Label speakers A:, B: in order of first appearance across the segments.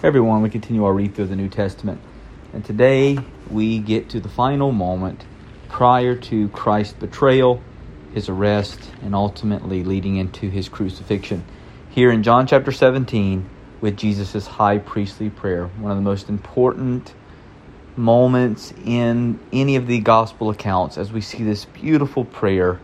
A: Everyone, we continue our read through the New Testament. And today we get to the final moment prior to Christ's betrayal, his arrest, and ultimately leading into his crucifixion. Here in John chapter 17, with Jesus' high priestly prayer, one of the most important moments in any of the gospel accounts as we see this beautiful prayer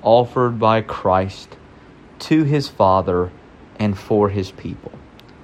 A: offered by Christ to his Father and for his people.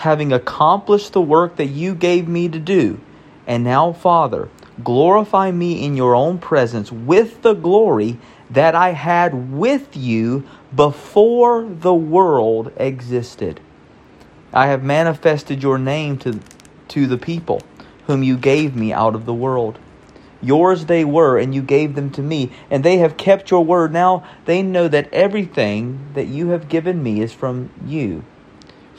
A: having accomplished the work that you gave me to do. And now, Father, glorify me in your own presence with the glory that I had with you before the world existed. I have manifested your name to, to the people whom you gave me out of the world. Yours they were, and you gave them to me, and they have kept your word. Now they know that everything that you have given me is from you.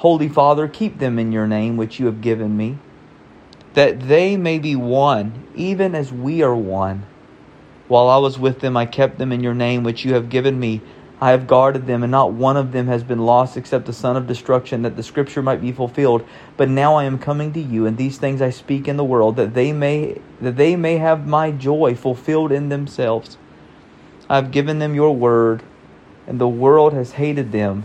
A: Holy Father, keep them in your name which you have given me, that they may be one, even as we are one. While I was with them, I kept them in your name which you have given me. I have guarded them, and not one of them has been lost except the son of destruction, that the scripture might be fulfilled. But now I am coming to you, and these things I speak in the world, that they may that they may have my joy fulfilled in themselves. I have given them your word, and the world has hated them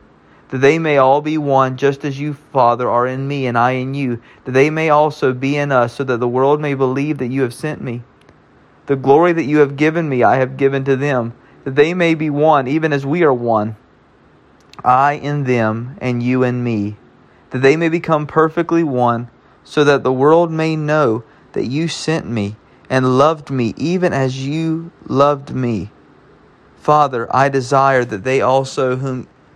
A: that they may all be one, just as you, Father, are in me and I in you, that they may also be in us, so that the world may believe that you have sent me. The glory that you have given me, I have given to them, that they may be one, even as we are one. I in them, and you in me, that they may become perfectly one, so that the world may know that you sent me and loved me, even as you loved me. Father, I desire that they also whom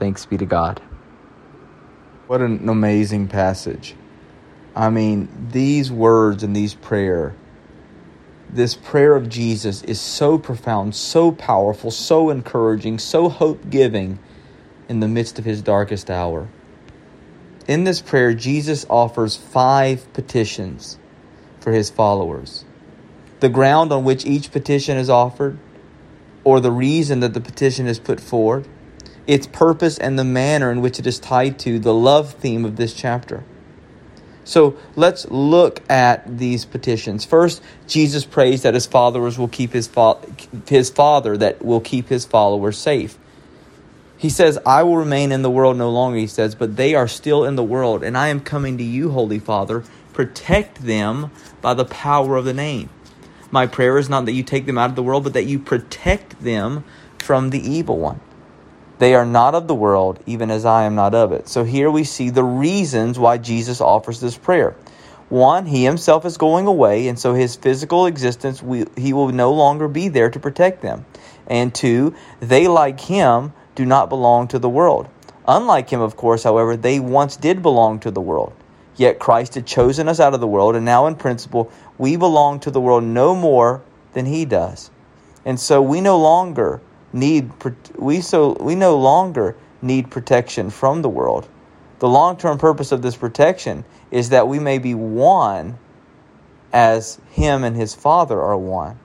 A: Thanks be to God. What an amazing passage. I mean, these words and these prayer, this prayer of Jesus is so profound, so powerful, so encouraging, so hope-giving in the midst of his darkest hour. In this prayer, Jesus offers five petitions for his followers. The ground on which each petition is offered, or the reason that the petition is put forward, its purpose and the manner in which it is tied to the love theme of this chapter. So let's look at these petitions. First, Jesus prays that his followers will keep his, fo- his father that will keep his followers safe. He says, I will remain in the world no longer, he says, but they are still in the world, and I am coming to you, Holy Father. Protect them by the power of the name. My prayer is not that you take them out of the world, but that you protect them from the evil one. They are not of the world, even as I am not of it. So here we see the reasons why Jesus offers this prayer. One, he himself is going away, and so his physical existence, we, he will no longer be there to protect them. And two, they, like him, do not belong to the world. Unlike him, of course, however, they once did belong to the world. Yet Christ had chosen us out of the world, and now in principle, we belong to the world no more than he does. And so we no longer need we so we no longer need protection from the world. The long-term purpose of this protection is that we may be one as him and his Father are one.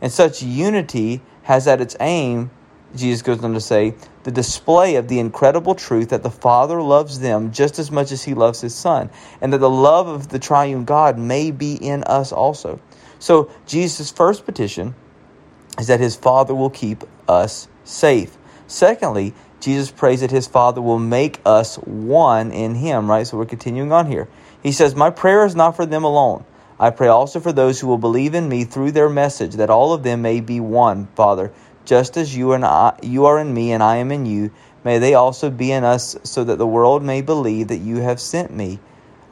A: And such unity has at its aim, Jesus goes on to say, the display of the incredible truth that the Father loves them just as much as he loves his Son, and that the love of the triune God may be in us also. So, Jesus' first petition is that his Father will keep us safe. Secondly, Jesus prays that his Father will make us one in him, right? So we're continuing on here. He says, My prayer is not for them alone. I pray also for those who will believe in me through their message, that all of them may be one, Father, just as you and I, you are in me and I am in you. May they also be in us, so that the world may believe that you have sent me.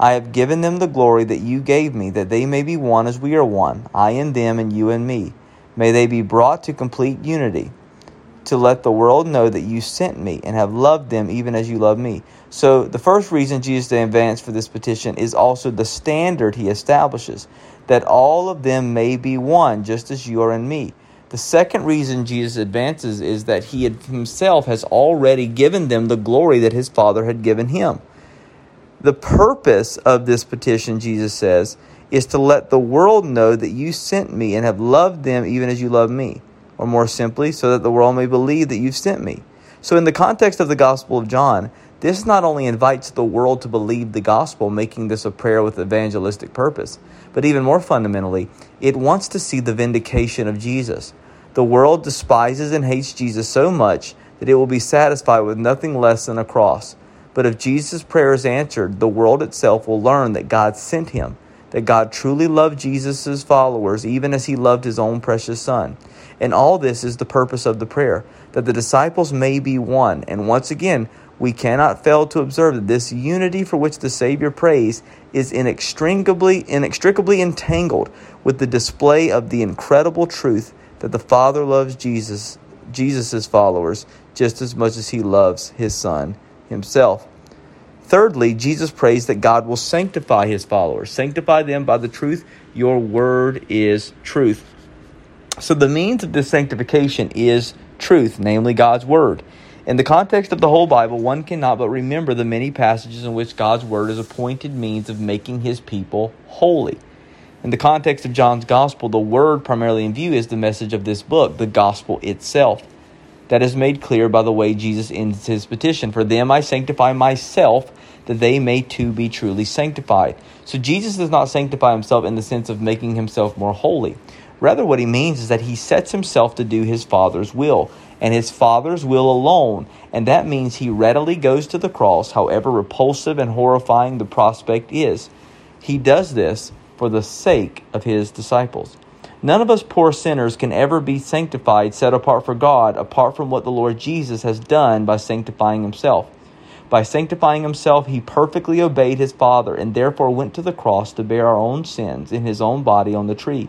A: I have given them the glory that you gave me, that they may be one as we are one, I and them and you and me. May they be brought to complete unity to let the world know that you sent me and have loved them even as you love me. So, the first reason Jesus advanced for this petition is also the standard he establishes that all of them may be one, just as you are in me. The second reason Jesus advances is that he himself has already given them the glory that his Father had given him. The purpose of this petition, Jesus says, is to let the world know that you sent me and have loved them even as you love me or more simply, so that the world may believe that you've sent me. So, in the context of the Gospel of John, this not only invites the world to believe the gospel, making this a prayer with evangelistic purpose, but even more fundamentally, it wants to see the vindication of Jesus. The world despises and hates Jesus so much that it will be satisfied with nothing less than a cross. But if Jesus' prayer is answered, the world itself will learn that God sent him, that God truly loved Jesus' followers even as he loved his own precious son. And all this is the purpose of the prayer, that the disciples may be one. And once again, we cannot fail to observe that this unity for which the Savior prays is inextricably, inextricably entangled with the display of the incredible truth that the Father loves Jesus, Jesus' followers just as much as he loves his Son himself. Thirdly, Jesus prays that God will sanctify his followers. Sanctify them by the truth. Your word is truth. So the means of this sanctification is truth, namely God's Word. In the context of the whole Bible, one cannot but remember the many passages in which God's Word is appointed means of making His people holy. In the context of John's Gospel, the word primarily in view is the message of this book, the Gospel itself. That is made clear by the way Jesus ends his petition For them I sanctify myself, that they may too be truly sanctified. So Jesus does not sanctify himself in the sense of making himself more holy. Rather, what he means is that he sets himself to do his Father's will, and his Father's will alone. And that means he readily goes to the cross, however repulsive and horrifying the prospect is. He does this for the sake of his disciples. None of us poor sinners can ever be sanctified, set apart for God, apart from what the Lord Jesus has done by sanctifying himself. By sanctifying himself, he perfectly obeyed his Father and therefore went to the cross to bear our own sins in his own body on the tree.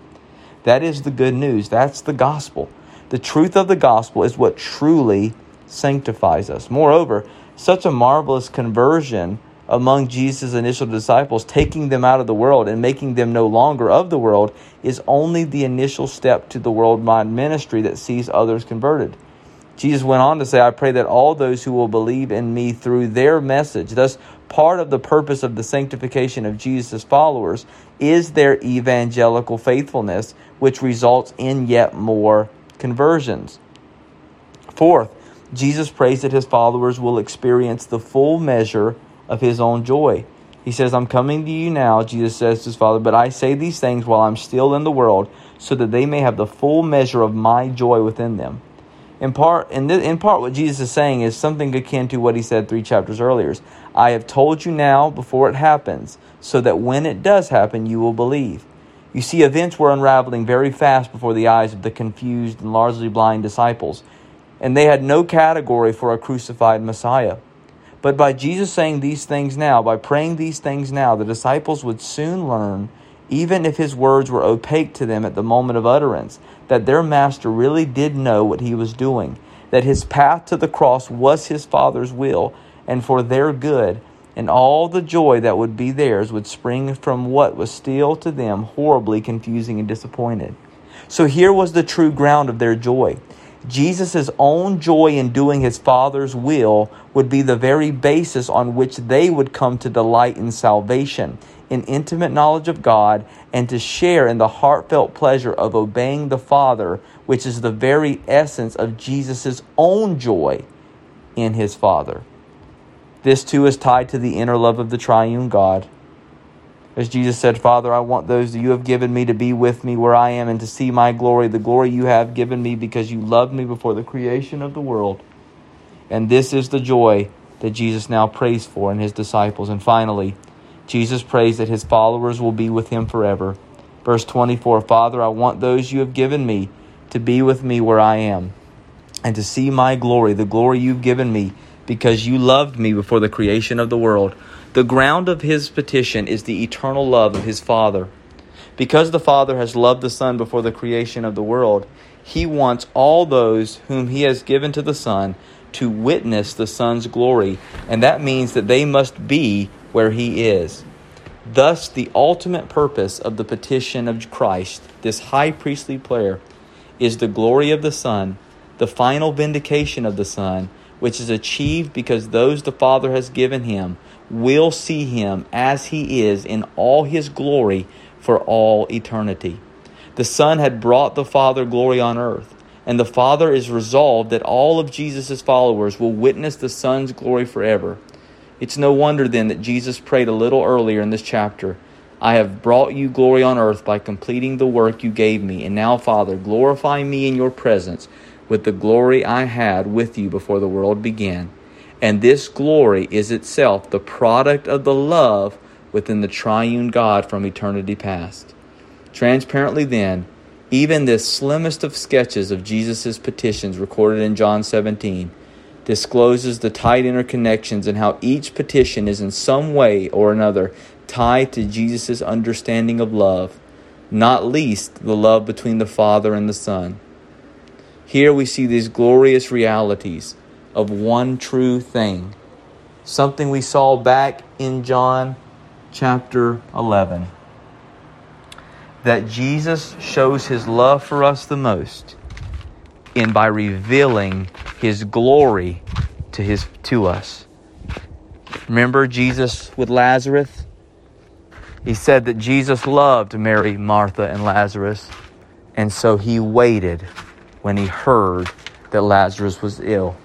A: That is the good news. That's the gospel. The truth of the gospel is what truly sanctifies us. Moreover, such a marvelous conversion among Jesus' initial disciples, taking them out of the world and making them no longer of the world, is only the initial step to the worldwide ministry that sees others converted. Jesus went on to say, I pray that all those who will believe in me through their message, thus, part of the purpose of the sanctification of Jesus' followers is their evangelical faithfulness, which results in yet more conversions. Fourth, Jesus prays that his followers will experience the full measure of his own joy. He says, I'm coming to you now, Jesus says to his Father, but I say these things while I'm still in the world, so that they may have the full measure of my joy within them. In part, in, this, in part, what Jesus is saying is something akin to what he said three chapters earlier. I have told you now before it happens, so that when it does happen, you will believe. You see, events were unraveling very fast before the eyes of the confused and largely blind disciples, and they had no category for a crucified Messiah. But by Jesus saying these things now, by praying these things now, the disciples would soon learn, even if his words were opaque to them at the moment of utterance, that their master really did know what he was doing, that his path to the cross was his Father's will, and for their good, and all the joy that would be theirs would spring from what was still to them horribly confusing and disappointed. So here was the true ground of their joy. Jesus' own joy in doing his Father's will would be the very basis on which they would come to delight in salvation, in intimate knowledge of God, and to share in the heartfelt pleasure of obeying the Father, which is the very essence of Jesus' own joy in his Father. This too is tied to the inner love of the triune God. As Jesus said, Father, I want those that you have given me to be with me where I am and to see my glory, the glory you have given me because you loved me before the creation of the world. And this is the joy that Jesus now prays for in his disciples. And finally, Jesus prays that his followers will be with him forever. Verse 24 Father, I want those you have given me to be with me where I am and to see my glory, the glory you've given me because you loved me before the creation of the world. The ground of his petition is the eternal love of his Father. Because the Father has loved the Son before the creation of the world, he wants all those whom he has given to the Son to witness the Son's glory, and that means that they must be where he is. Thus, the ultimate purpose of the petition of Christ, this high priestly prayer, is the glory of the Son, the final vindication of the Son, which is achieved because those the Father has given him will see him as he is in all his glory for all eternity. The Son had brought the Father glory on earth, and the Father is resolved that all of Jesus' followers will witness the Son's glory forever. It's no wonder then that Jesus prayed a little earlier in this chapter I have brought you glory on earth by completing the work you gave me, and now, Father, glorify me in your presence with the glory I had with you before the world began. And this glory is itself the product of the love within the triune God from eternity past. Transparently, then, even this slimmest of sketches of Jesus' petitions recorded in John 17 discloses the tight interconnections and how each petition is in some way or another tied to Jesus' understanding of love, not least the love between the Father and the Son. Here we see these glorious realities of one true thing, something we saw back in John chapter 11. That Jesus shows his love for us the most in by revealing his glory to his to us. Remember Jesus with Lazarus? He said that Jesus loved Mary, Martha, and Lazarus, and so he waited when he heard that Lazarus was ill.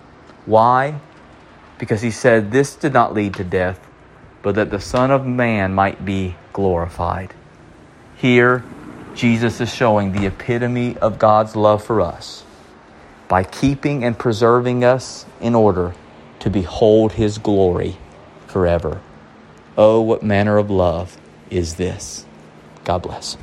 A: Why? Because he said this did not lead to death, but that the Son of Man might be glorified. Here, Jesus is showing the epitome of God's love for us by keeping and preserving us in order to behold his glory forever. Oh, what manner of love is this! God bless.